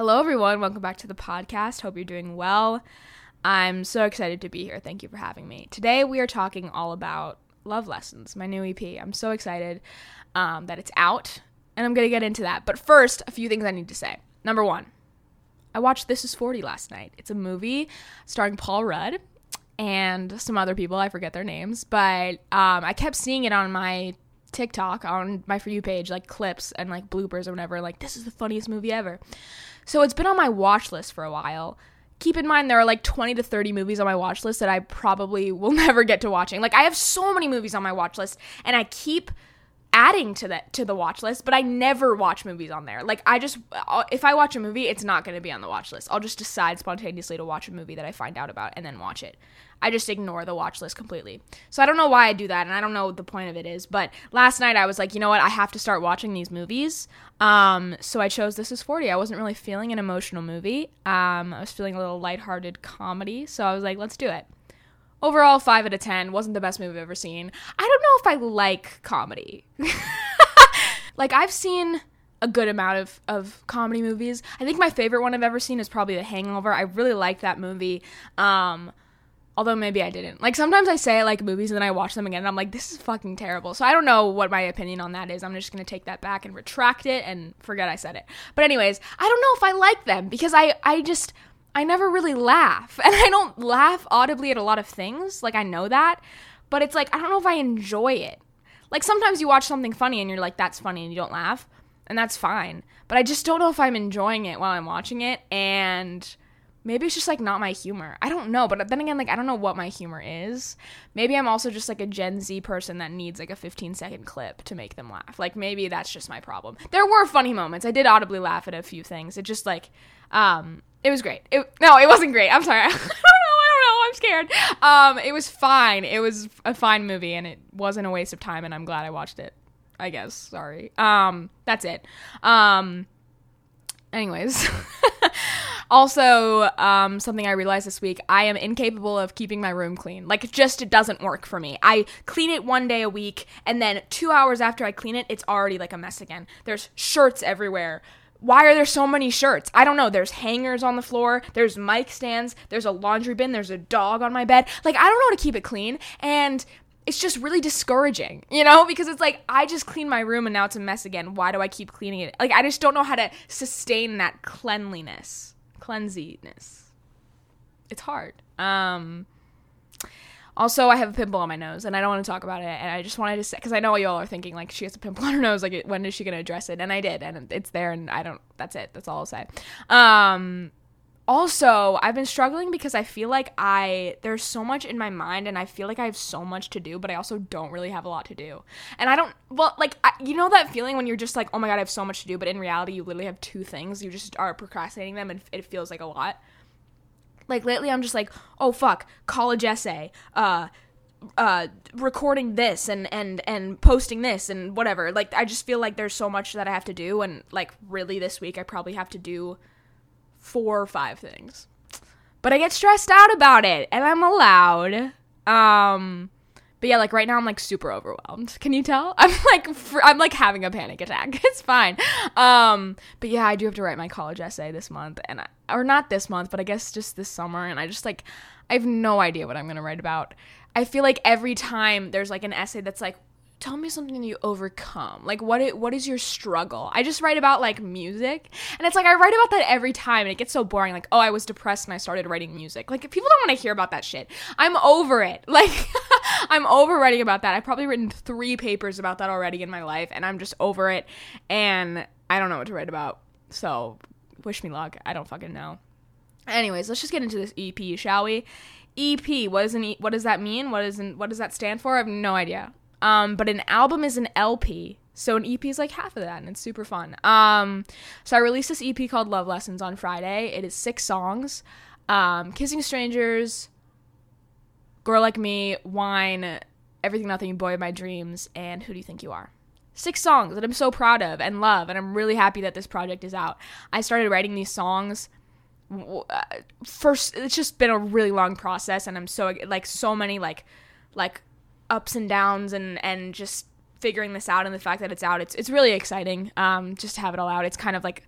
Hello, everyone. Welcome back to the podcast. Hope you're doing well. I'm so excited to be here. Thank you for having me. Today, we are talking all about Love Lessons, my new EP. I'm so excited um, that it's out, and I'm going to get into that. But first, a few things I need to say. Number one, I watched This Is 40 last night. It's a movie starring Paul Rudd and some other people. I forget their names, but um, I kept seeing it on my TikTok, on my For You page, like clips and like bloopers or whatever. Like, this is the funniest movie ever. So it's been on my watch list for a while. Keep in mind, there are like 20 to 30 movies on my watch list that I probably will never get to watching. Like, I have so many movies on my watch list, and I keep adding to that to the watch list but i never watch movies on there. Like i just uh, if i watch a movie it's not going to be on the watch list. I'll just decide spontaneously to watch a movie that i find out about and then watch it. I just ignore the watch list completely. So i don't know why i do that and i don't know what the point of it is but last night i was like you know what? I have to start watching these movies. Um, so i chose this is 40 i wasn't really feeling an emotional movie. Um, i was feeling a little lighthearted comedy so i was like let's do it Overall, 5 out of 10. Wasn't the best movie I've ever seen. I don't know if I like comedy. like, I've seen a good amount of, of comedy movies. I think my favorite one I've ever seen is probably The Hangover. I really liked that movie. Um, although maybe I didn't. Like, sometimes I say I like movies and then I watch them again and I'm like, this is fucking terrible. So I don't know what my opinion on that is. I'm just to take that back and retract it and forget I said it. But, anyways, I don't know if I like them because I, I just. I never really laugh. And I don't laugh audibly at a lot of things. Like, I know that. But it's like, I don't know if I enjoy it. Like, sometimes you watch something funny and you're like, that's funny, and you don't laugh. And that's fine. But I just don't know if I'm enjoying it while I'm watching it. And maybe it's just like not my humor. I don't know. But then again, like, I don't know what my humor is. Maybe I'm also just like a Gen Z person that needs like a 15 second clip to make them laugh. Like, maybe that's just my problem. There were funny moments. I did audibly laugh at a few things. It just like, um, it was great. It, no, it wasn't great. I'm sorry. I don't know. I don't know. I'm scared. Um, it was fine. It was a fine movie, and it wasn't a waste of time. And I'm glad I watched it. I guess. Sorry. Um, that's it. Um, anyways. also, um, something I realized this week: I am incapable of keeping my room clean. Like, it just it doesn't work for me. I clean it one day a week, and then two hours after I clean it, it's already like a mess again. There's shirts everywhere why are there so many shirts? I don't know. There's hangers on the floor, there's mic stands, there's a laundry bin, there's a dog on my bed. Like, I don't know how to keep it clean. And it's just really discouraging, you know, because it's like I just cleaned my room and now it's a mess again. Why do I keep cleaning it? Like, I just don't know how to sustain that cleanliness, cleansiness. It's hard. Um, also, I have a pimple on my nose, and I don't want to talk about it. And I just wanted to say, because I know y'all are thinking like she has a pimple on her nose. Like, when is she gonna address it? And I did, and it's there. And I don't. That's it. That's all I'll say. Um, also, I've been struggling because I feel like I there's so much in my mind, and I feel like I have so much to do, but I also don't really have a lot to do. And I don't. Well, like I, you know that feeling when you're just like, oh my god, I have so much to do, but in reality, you literally have two things. You just are procrastinating them, and it feels like a lot. Like lately, I'm just like, oh fuck, college essay, uh, uh, recording this and and and posting this and whatever. Like I just feel like there's so much that I have to do, and like really this week I probably have to do four or five things. But I get stressed out about it, and I'm allowed. Um, but yeah, like right now I'm like super overwhelmed. Can you tell? I'm like fr- I'm like having a panic attack. It's fine. Um, but yeah, I do have to write my college essay this month and I, or not this month, but I guess just this summer and I just like I have no idea what I'm going to write about. I feel like every time there's like an essay that's like tell me something you overcome. Like what it, what is your struggle? I just write about like music, and it's like I write about that every time, and it gets so boring. Like oh, I was depressed and I started writing music. Like people don't want to hear about that shit. I'm over it. Like I'm over writing about that. I've probably written three papers about that already in my life, and I'm just over it. And I don't know what to write about. So wish me luck. I don't fucking know. Anyways, let's just get into this EP, shall we? EP. What is an e- what does that mean? What is an, what does that stand for? I have no idea. Um, but an album is an LP. So an EP is like half of that, and it's super fun. Um, so I released this EP called Love Lessons on Friday. It is six songs: um, "Kissing Strangers," "Girl Like Me," "Wine," "Everything Nothing," "Boy of My Dreams," and "Who Do You Think You Are." Six songs that I'm so proud of and love, and I'm really happy that this project is out. I started writing these songs uh, first. It's just been a really long process, and I'm so like so many like like ups and downs and and just figuring this out and the fact that it's out it's it's really exciting um just to have it all out it's kind of like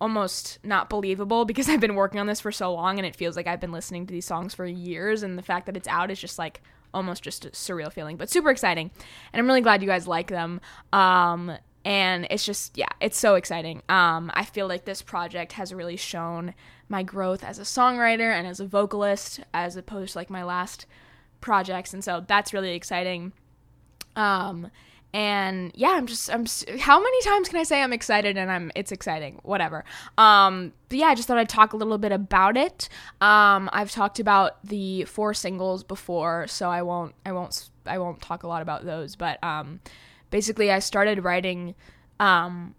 almost not believable because I've been working on this for so long and it feels like I've been listening to these songs for years and the fact that it's out is just like almost just a surreal feeling, but super exciting. And I'm really glad you guys like them. Um, and it's just yeah, it's so exciting. Um, I feel like this project has really shown my growth as a songwriter and as a vocalist as opposed to like my last projects and so that's really exciting. Um, and yeah i'm just i'm how many times can i say i'm excited and i'm it's exciting? Whatever. Um but yeah i just thought i'd talk a little bit about it. Um i've talked about the four singles before so i won't i won't i won't talk a lot about those but um basically i started writing um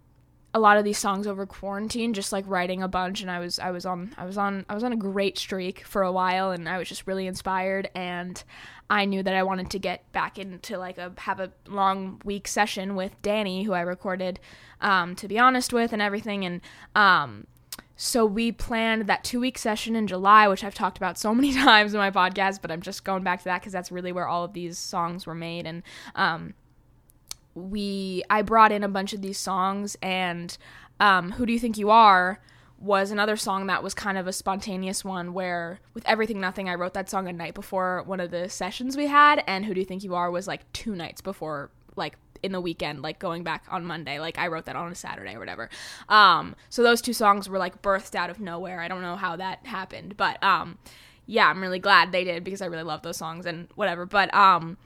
a lot of these songs over quarantine just like writing a bunch and i was i was on i was on i was on a great streak for a while and i was just really inspired and I knew that I wanted to get back into like a have a long week session with Danny, who I recorded, um, to be honest with, and everything. And um, so we planned that two week session in July, which I've talked about so many times in my podcast, but I'm just going back to that because that's really where all of these songs were made. And um, we I brought in a bunch of these songs, and um, who do you think you are? was another song that was kind of a spontaneous one where with everything nothing i wrote that song a night before one of the sessions we had and who do you think you are was like two nights before like in the weekend like going back on monday. Like i wrote that on a saturday or whatever. Um so those two songs were like birthed out of nowhere. I don't know how that happened but um yeah i'm really glad they did because i really love those songs and whatever. But um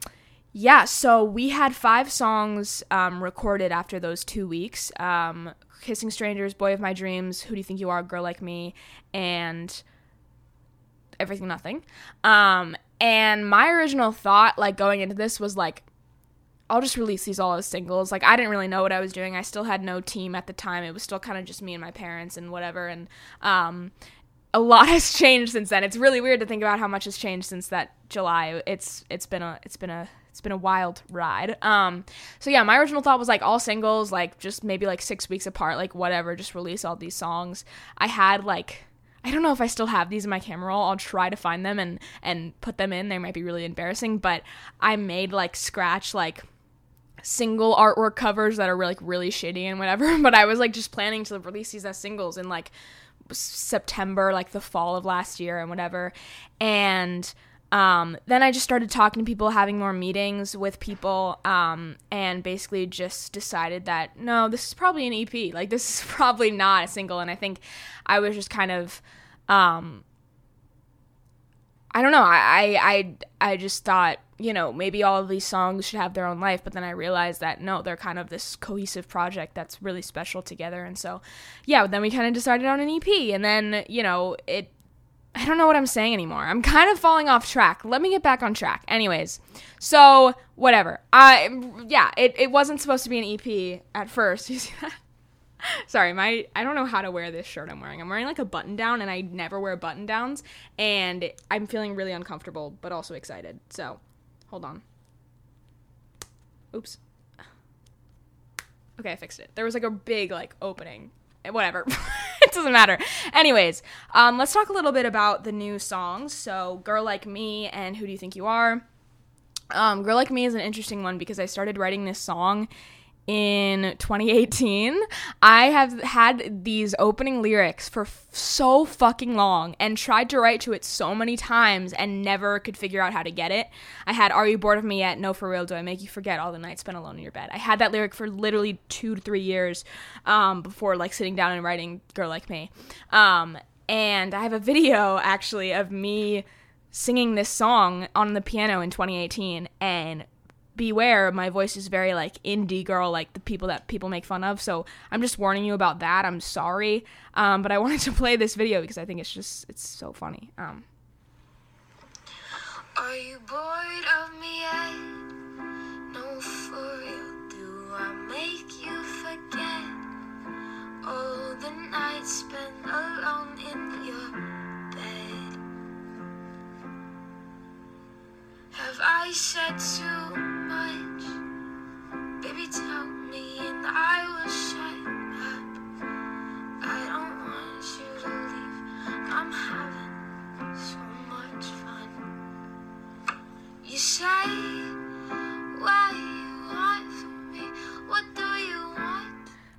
yeah, so we had five songs um, recorded after those two weeks. Um, Kissing Strangers, Boy of My Dreams, Who Do You Think You Are, Girl Like Me, and Everything Nothing. Um, and my original thought, like going into this, was like, I'll just release these all as singles. Like I didn't really know what I was doing. I still had no team at the time. It was still kind of just me and my parents and whatever. And um, a lot has changed since then. It's really weird to think about how much has changed since that July. It's it's been a it's been a it's been a wild ride. Um, so yeah, my original thought was like all singles, like just maybe like six weeks apart, like whatever, just release all these songs. I had like I don't know if I still have these in my camera roll. I'll try to find them and and put them in. They might be really embarrassing, but I made like scratch like single artwork covers that are like really shitty and whatever. But I was like just planning to release these as singles in like September, like the fall of last year and whatever. And um, then I just started talking to people, having more meetings with people, um, and basically just decided that no, this is probably an EP. Like this is probably not a single. And I think I was just kind of, um, I don't know. I, I I just thought you know maybe all of these songs should have their own life, but then I realized that no, they're kind of this cohesive project that's really special together. And so, yeah, then we kind of decided on an EP, and then you know it I don't know what I'm saying anymore. I'm kind of falling off track. Let me get back on track. Anyways, so whatever. I yeah, it, it wasn't supposed to be an EP at first. You see that? Sorry, my I don't know how to wear this shirt I'm wearing. I'm wearing like a button down and I never wear button downs and I'm feeling really uncomfortable but also excited. So, hold on. Oops. Okay, I fixed it. There was like a big like opening. Eh, whatever. it doesn't matter. Anyways, um, let's talk a little bit about the new songs. So, Girl Like Me and Who Do You Think You Are? Um, Girl Like Me is an interesting one because I started writing this song in 2018. I have had these opening lyrics for f- so fucking long and tried to write to it so many times and never could figure out how to get it. I had Are You Bored of Me Yet? No, for real, do I make you forget all the nights spent alone in your bed? I had that lyric for literally two to three years um, before like sitting down and writing Girl Like Me. Um, and I have a video actually of me singing this song on the piano in 2018 and beware my voice is very like indie girl like the people that people make fun of so i'm just warning you about that i'm sorry. Um, but i wanted to play this video because i think it's just it's so funny um. are you bored of me yet? No for real do i make you forget all the nights spent alone in your bed have i said too much? Baby, tell me and I will shut up. I don't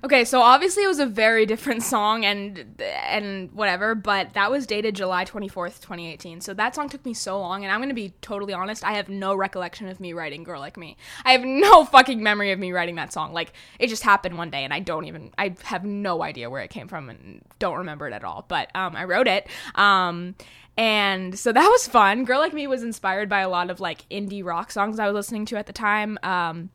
Okay, so obviously it was a very different song and and whatever, but that was dated July 24th, 2018. So that song took me so long and I'm going to be totally honest, I have no recollection of me writing Girl Like Me. I have no fucking memory of me writing that song. Like it just happened one day and I don't even I have no idea where it came from and don't remember it at all. But um I wrote it. Um and so that was fun. Girl Like Me was inspired by a lot of like indie rock songs I was listening to at the time. Um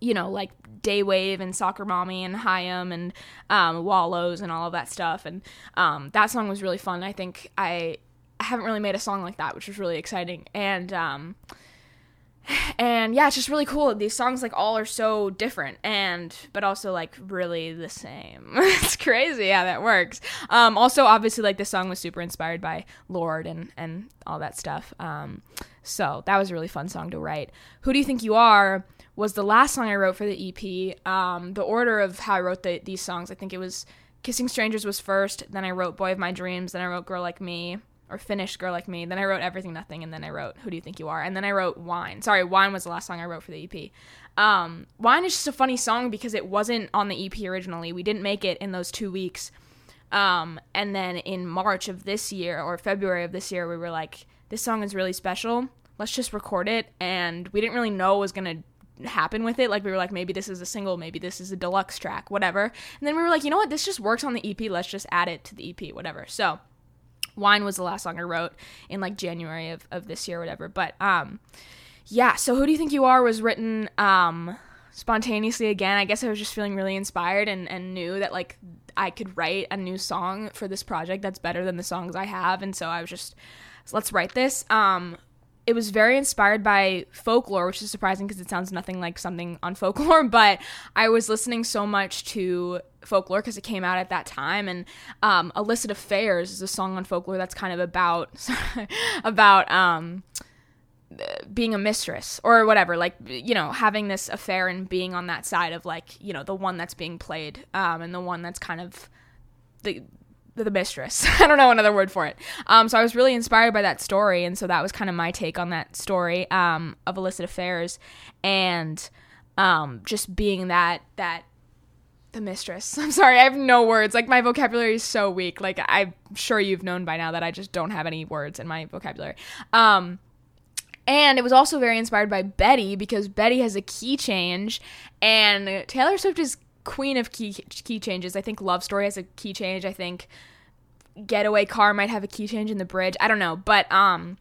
you know, like Daywave and Soccer Mommy and Haim and um, Wallows and all of that stuff. And um, that song was really fun. I think I, I haven't really made a song like that, which was really exciting. And um, and yeah, it's just really cool. These songs like all are so different and but also like really the same. it's crazy how that works. Um, also, obviously, like this song was super inspired by Lorde and and all that stuff. Um, so that was a really fun song to write. Who do you think you are? Was the last song I wrote for the EP. Um, the order of how I wrote the, these songs, I think it was Kissing Strangers was first, then I wrote Boy of My Dreams, then I wrote Girl Like Me, or finished Girl Like Me, then I wrote Everything Nothing, and then I wrote Who Do You Think You Are, and then I wrote Wine. Sorry, Wine was the last song I wrote for the EP. Um, Wine is just a funny song because it wasn't on the EP originally. We didn't make it in those two weeks. Um, and then in March of this year, or February of this year, we were like, this song is really special. Let's just record it. And we didn't really know it was going to happen with it. Like we were like, maybe this is a single, maybe this is a deluxe track, whatever. And then we were like, you know what? This just works on the EP. Let's just add it to the EP, whatever. So Wine was the last song I wrote in like January of, of this year, whatever. But um yeah, so Who Do You Think You Are was written um spontaneously again. I guess I was just feeling really inspired and, and knew that like I could write a new song for this project that's better than the songs I have. And so I was just let's write this. Um it was very inspired by folklore, which is surprising because it sounds nothing like something on folklore. But I was listening so much to folklore because it came out at that time, and um, "Illicit Affairs" is a song on folklore that's kind of about about um, being a mistress or whatever, like you know, having this affair and being on that side of like you know the one that's being played um, and the one that's kind of the the mistress. I don't know another word for it. Um, so I was really inspired by that story, and so that was kind of my take on that story um, of illicit affairs, and um, just being that that the mistress. I'm sorry, I have no words. Like my vocabulary is so weak. Like I'm sure you've known by now that I just don't have any words in my vocabulary. Um, and it was also very inspired by Betty because Betty has a key change, and Taylor Swift is queen of key key changes. I think Love Story has a key change. I think Getaway Car might have a key change in the bridge. I don't know, but um,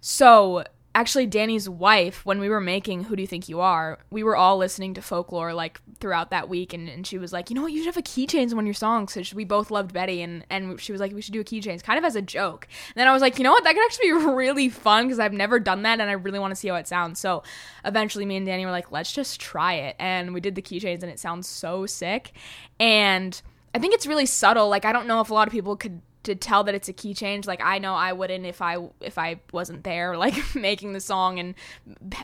so actually Danny's wife, when we were making Who Do You Think You Are, we were all listening to folklore like throughout that week and, and she was like, you know what, you should have a key change in one of your songs. So we both loved Betty and, and she was like, we should do a key change, kind of as a joke. And then I was like, you know what, that could actually be really fun because I've never done that and I really want to see how it sounds. So eventually me and Danny were like, let's just try it. And we did the key change and it sounds so sick. And I think it's really subtle. Like I don't know if a lot of people could to tell that it's a key change like i know i wouldn't if i if i wasn't there like making the song and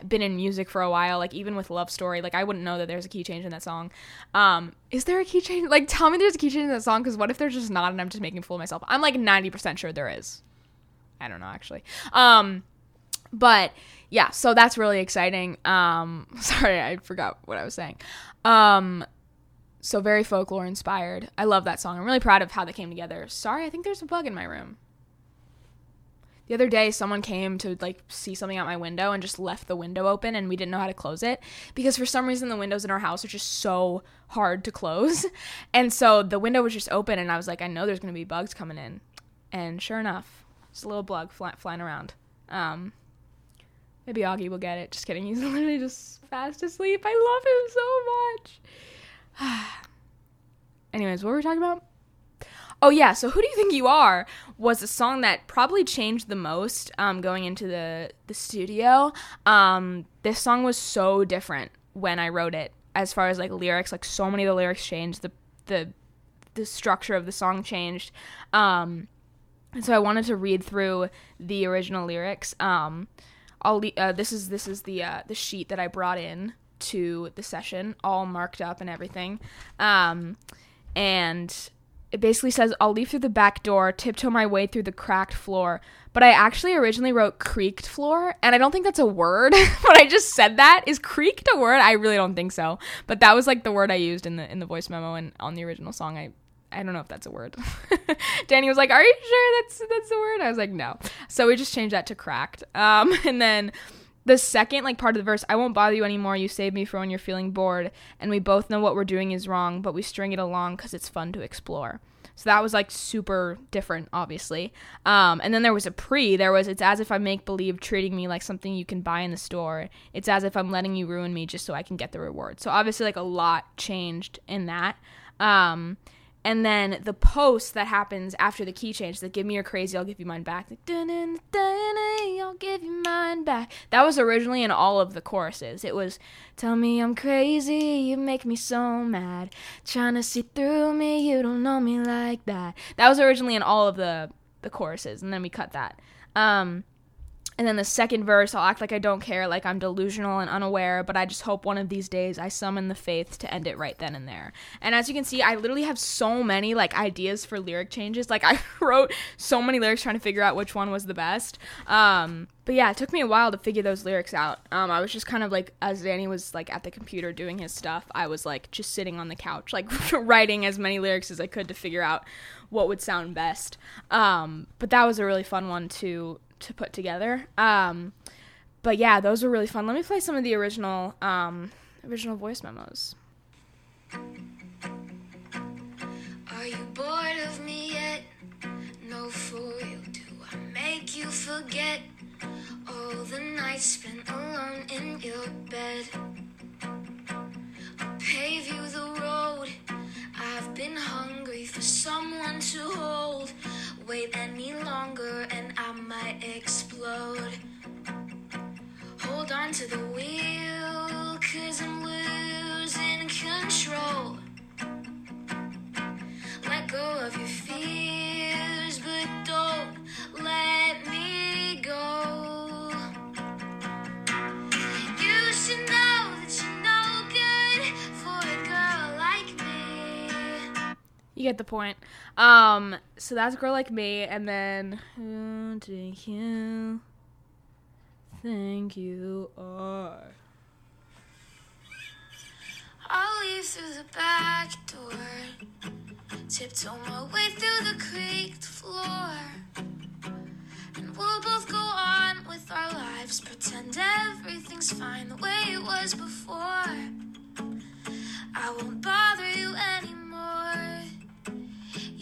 been in music for a while like even with love story like i wouldn't know that there's a key change in that song. Um is there a key change like tell me there's a key change in that song because what if there's just not and i'm just making fool of myself? I'm like 90% sure there is. I don't know actually. Um but yeah so that's really exciting. Um sorry i forgot what i was saying. Um so very folklore inspired. I love that song. I'm really proud of how they came together. Sorry, I think there's a bug in my room. The other day someone came to like see something out my window and just left the window open and we didn't know how to close it because for some reason the windows in our house are just so hard to close. And so the window was just open and I was like I know there's going to be bugs coming in. And sure enough, it's a little bug fly- flying around. Um maybe Augie will get it. Just kidding. He's literally just fast asleep. I love him so much. Anyways, what were we talking about? Oh yeah, so who do you think you are was a song that probably changed the most um, going into the the studio. Um, this song was so different when I wrote it, as far as like lyrics. Like so many of the lyrics changed. The the the structure of the song changed. Um, and so I wanted to read through the original lyrics. Um, I'll uh, this is this is the uh, the sheet that I brought in to the session, all marked up and everything. Um, and it basically says, I'll leave through the back door, tiptoe my way through the cracked floor. But I actually originally wrote creaked floor, and I don't think that's a word, but I just said that. Is creaked a word? I really don't think so. But that was like the word I used in the in the voice memo and on the original song. I I don't know if that's a word. Danny was like, "Are you sure that's that's the word?" I was like, "No." So we just changed that to cracked. Um, and then the second like part of the verse, "I won't bother you anymore. You save me for when you're feeling bored, and we both know what we're doing is wrong, but we string it along because it's fun to explore." So that was like super different, obviously. Um, and then there was a pre. There was it's as if I make believe treating me like something you can buy in the store. It's as if I'm letting you ruin me just so I can get the reward. So obviously like a lot changed in that. Um, and then the post that happens after the key change that give me your crazy i'll give you mine back. I'll give you mine back. That was originally in all of the choruses. It was tell me i'm crazy you make me so mad. Trying to see through me you don't know me like that. That was originally in all of the the choruses and then we cut that. Um and then the second verse, I'll act like I don't care, like I'm delusional and unaware, but I just hope one of these days I summon the faith to end it right then and there. And as you can see, I literally have so many like ideas for lyric changes. Like I wrote so many lyrics trying to figure out which one was the best. Um, but yeah, it took me a while to figure those lyrics out. Um, I was just kind of like, as Danny was like at the computer doing his stuff, I was like just sitting on the couch, like writing as many lyrics as I could to figure out what would sound best. Um, but that was a really fun one to to put together. Um, but yeah, those were really fun. Let me play some of the original um, original voice memos. Are you bored of me yet? No, for real, do I make you forget all the nights spent alone in your bed? I'll pave you the road. I've been hungry for someone to hold. Wait any longer and I might explode. Hold on to the wheel, cause I'm losing control. Let go of your fears, but don't let me go. You should know that you're no good for a girl like me. You get the point. Um, so that's a girl like me, and then who do you think you are? I'll leave through the back door, tiptoe my way through the creaked floor. And we'll both go on with our lives, pretend everything's fine the way it was before. I won't bother you anymore.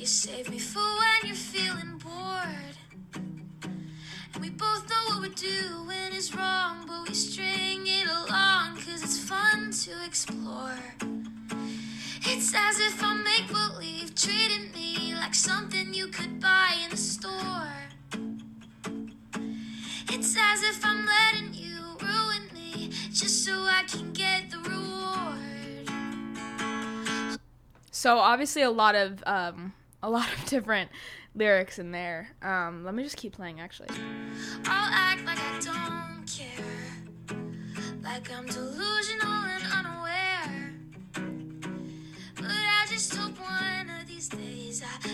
You save me for when you're feeling bored. And we both know what we're doing is wrong, but we string it along cause it's fun to explore. It's as if I make believe treating me like something you could buy in the store. It's as if I'm letting you ruin me just so I can get the reward. So obviously a lot of um, a lot of different lyrics in there. Um, let me just keep playing actually. I'll act like I don't care, like I'm delusional and unaware. But I just hope one of these days I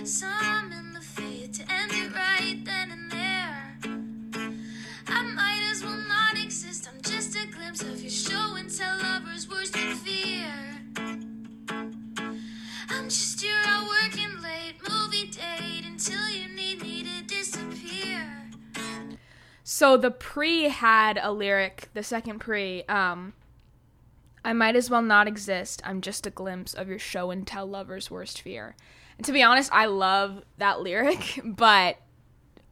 So the pre had a lyric, the second pre, um, I might as well not exist. I'm just a glimpse of your show and tell lover's worst fear. And to be honest, I love that lyric, but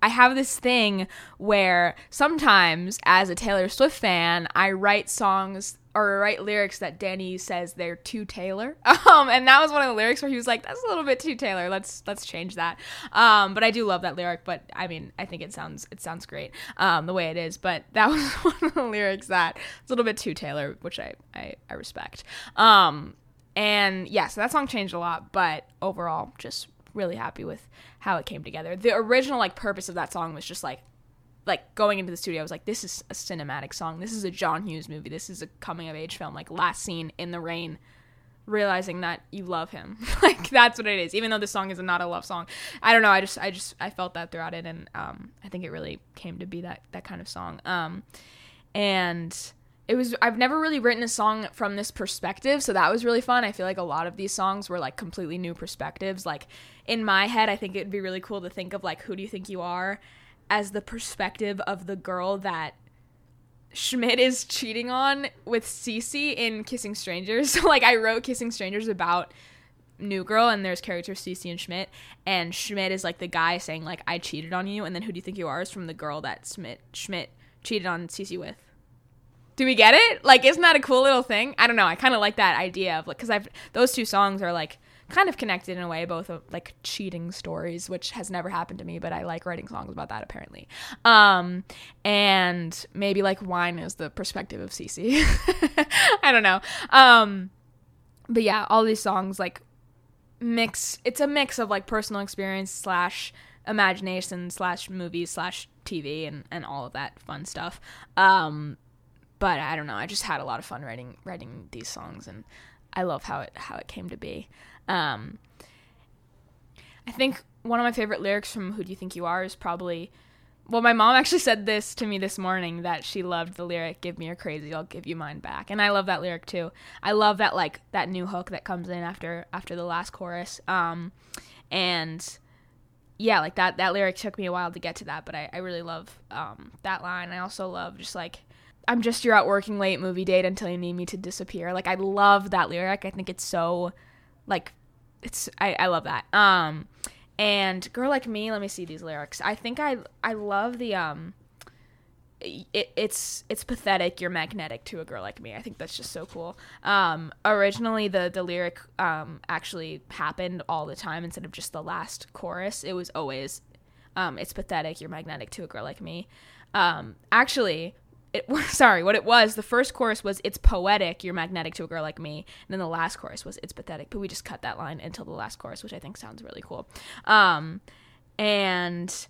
I have this thing where sometimes, as a Taylor Swift fan, I write songs or write lyrics that Danny says they're too Taylor. Um, and that was one of the lyrics where he was like, "That's a little bit too Taylor. Let's let's change that." Um, but I do love that lyric. But I mean, I think it sounds it sounds great um, the way it is. But that was one of the lyrics that it's a little bit too Taylor, which I I, I respect. Um, and yeah, so that song changed a lot, but overall, just really happy with how it came together. The original like purpose of that song was just like like going into the studio I was like this is a cinematic song. This is a John Hughes movie. This is a coming of age film like last scene in the rain realizing that you love him. like that's what it is. Even though this song is not a love song. I don't know, I just I just I felt that throughout it and um I think it really came to be that that kind of song. Um and it was I've never really written a song from this perspective, so that was really fun. I feel like a lot of these songs were like completely new perspectives. Like in my head, I think it'd be really cool to think of like who do you think you are as the perspective of the girl that Schmidt is cheating on with Cece in Kissing Strangers. So like I wrote Kissing Strangers about New Girl and there's characters Cece and Schmidt and Schmidt is like the guy saying like I cheated on you and then who do you think you are is from the girl that Schmidt Schmidt cheated on Cece with. Do we get it? Like, isn't that a cool little thing? I don't know. I kind of like that idea of like, because I've those two songs are like kind of connected in a way, both of like cheating stories, which has never happened to me, but I like writing songs about that apparently. Um, and maybe like wine is the perspective of Cece. I don't know. Um, but yeah, all these songs like mix. It's a mix of like personal experience slash imagination slash movies slash TV and and all of that fun stuff. Um, but I don't know. I just had a lot of fun writing writing these songs, and I love how it how it came to be. Um, I think one of my favorite lyrics from "Who Do You Think You Are" is probably. Well, my mom actually said this to me this morning that she loved the lyric "Give me your crazy, I'll give you mine back," and I love that lyric too. I love that like that new hook that comes in after after the last chorus. Um, and yeah, like that that lyric took me a while to get to that, but I, I really love um, that line. I also love just like I'm just your out working late movie date until you need me to disappear. Like I love that lyric. I think it's so like it's I, I love that. Um and girl like me, let me see these lyrics. I think I I love the um it, it's it's pathetic you're magnetic to a girl like me i think that's just so cool um originally the the lyric um actually happened all the time instead of just the last chorus it was always um it's pathetic you're magnetic to a girl like me um actually it sorry what it was the first chorus was it's poetic you're magnetic to a girl like me. And then the last chorus was it's pathetic. But we just cut that line until the last chorus which i think sounds really cool. Um and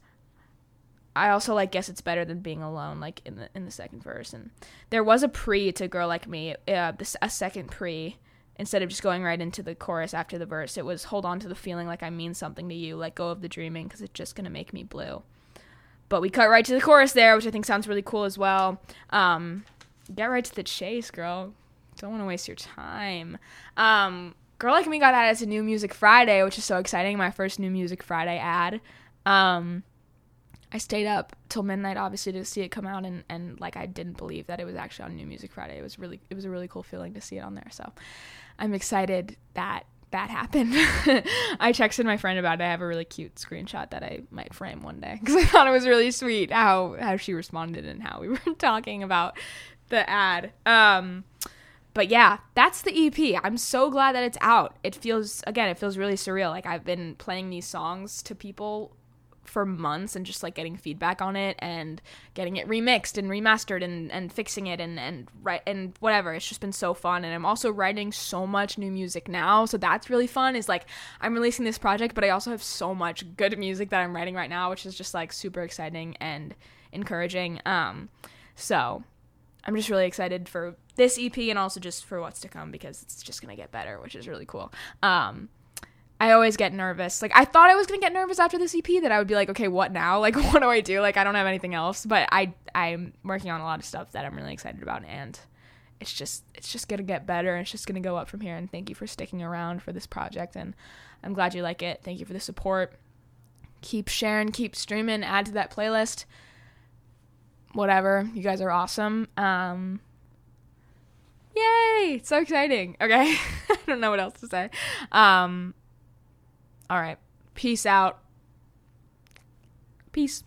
i also like guess it's better than being alone like in the in the second verse. And there was a pre to girl like me uh this a second pre. Instead of just going right into the chorus after the verse it was hold on to the feeling like i mean something to you. Let go of the dreaming because it's just gonna make me blue but we cut right to the chorus there, which I think sounds really cool as well. Um, get right to the chase, girl. Don't want to waste your time. Um, Girl Like Me got added to New Music Friday, which is so exciting. My first New Music Friday ad. Um, I stayed up till midnight, obviously, to see it come out, and, and like I didn't believe that it was actually on New Music Friday. It was really it was a really cool feeling to see it on there. So I'm excited that that happened. I texted my friend about it. I have a really cute screenshot that I might frame one day because I thought it was really sweet how how she responded and how we were talking about the ad. Um, but yeah, that's the EP. I'm so glad that it's out. It feels again, it feels really surreal. Like I've been playing these songs to people for months and just like getting feedback on it and getting it remixed and remastered and, and fixing it and and right and whatever. It's just been so fun and i'm also writing so much new music now so that's really fun is like i'm releasing this project but i also have so much good music that i'm writing right now which is just like super exciting and encouraging um so i'm just really excited for this ep and also just for what's to come because it's just gonna get better which is really cool um I always get nervous. Like I thought I was gonna get nervous after this EP that I would be like, okay, what now? Like what do I do? Like I don't have anything else. But I I'm working on a lot of stuff that I'm really excited about and it's just it's just gonna get better and it's just gonna go up from here and thank you for sticking around for this project and I'm glad you like it. Thank you for the support. Keep sharing, keep streaming, add to that playlist. Whatever. You guys are awesome. Um Yay! So exciting. Okay. I don't know what else to say. Um all right. Peace out. Peace.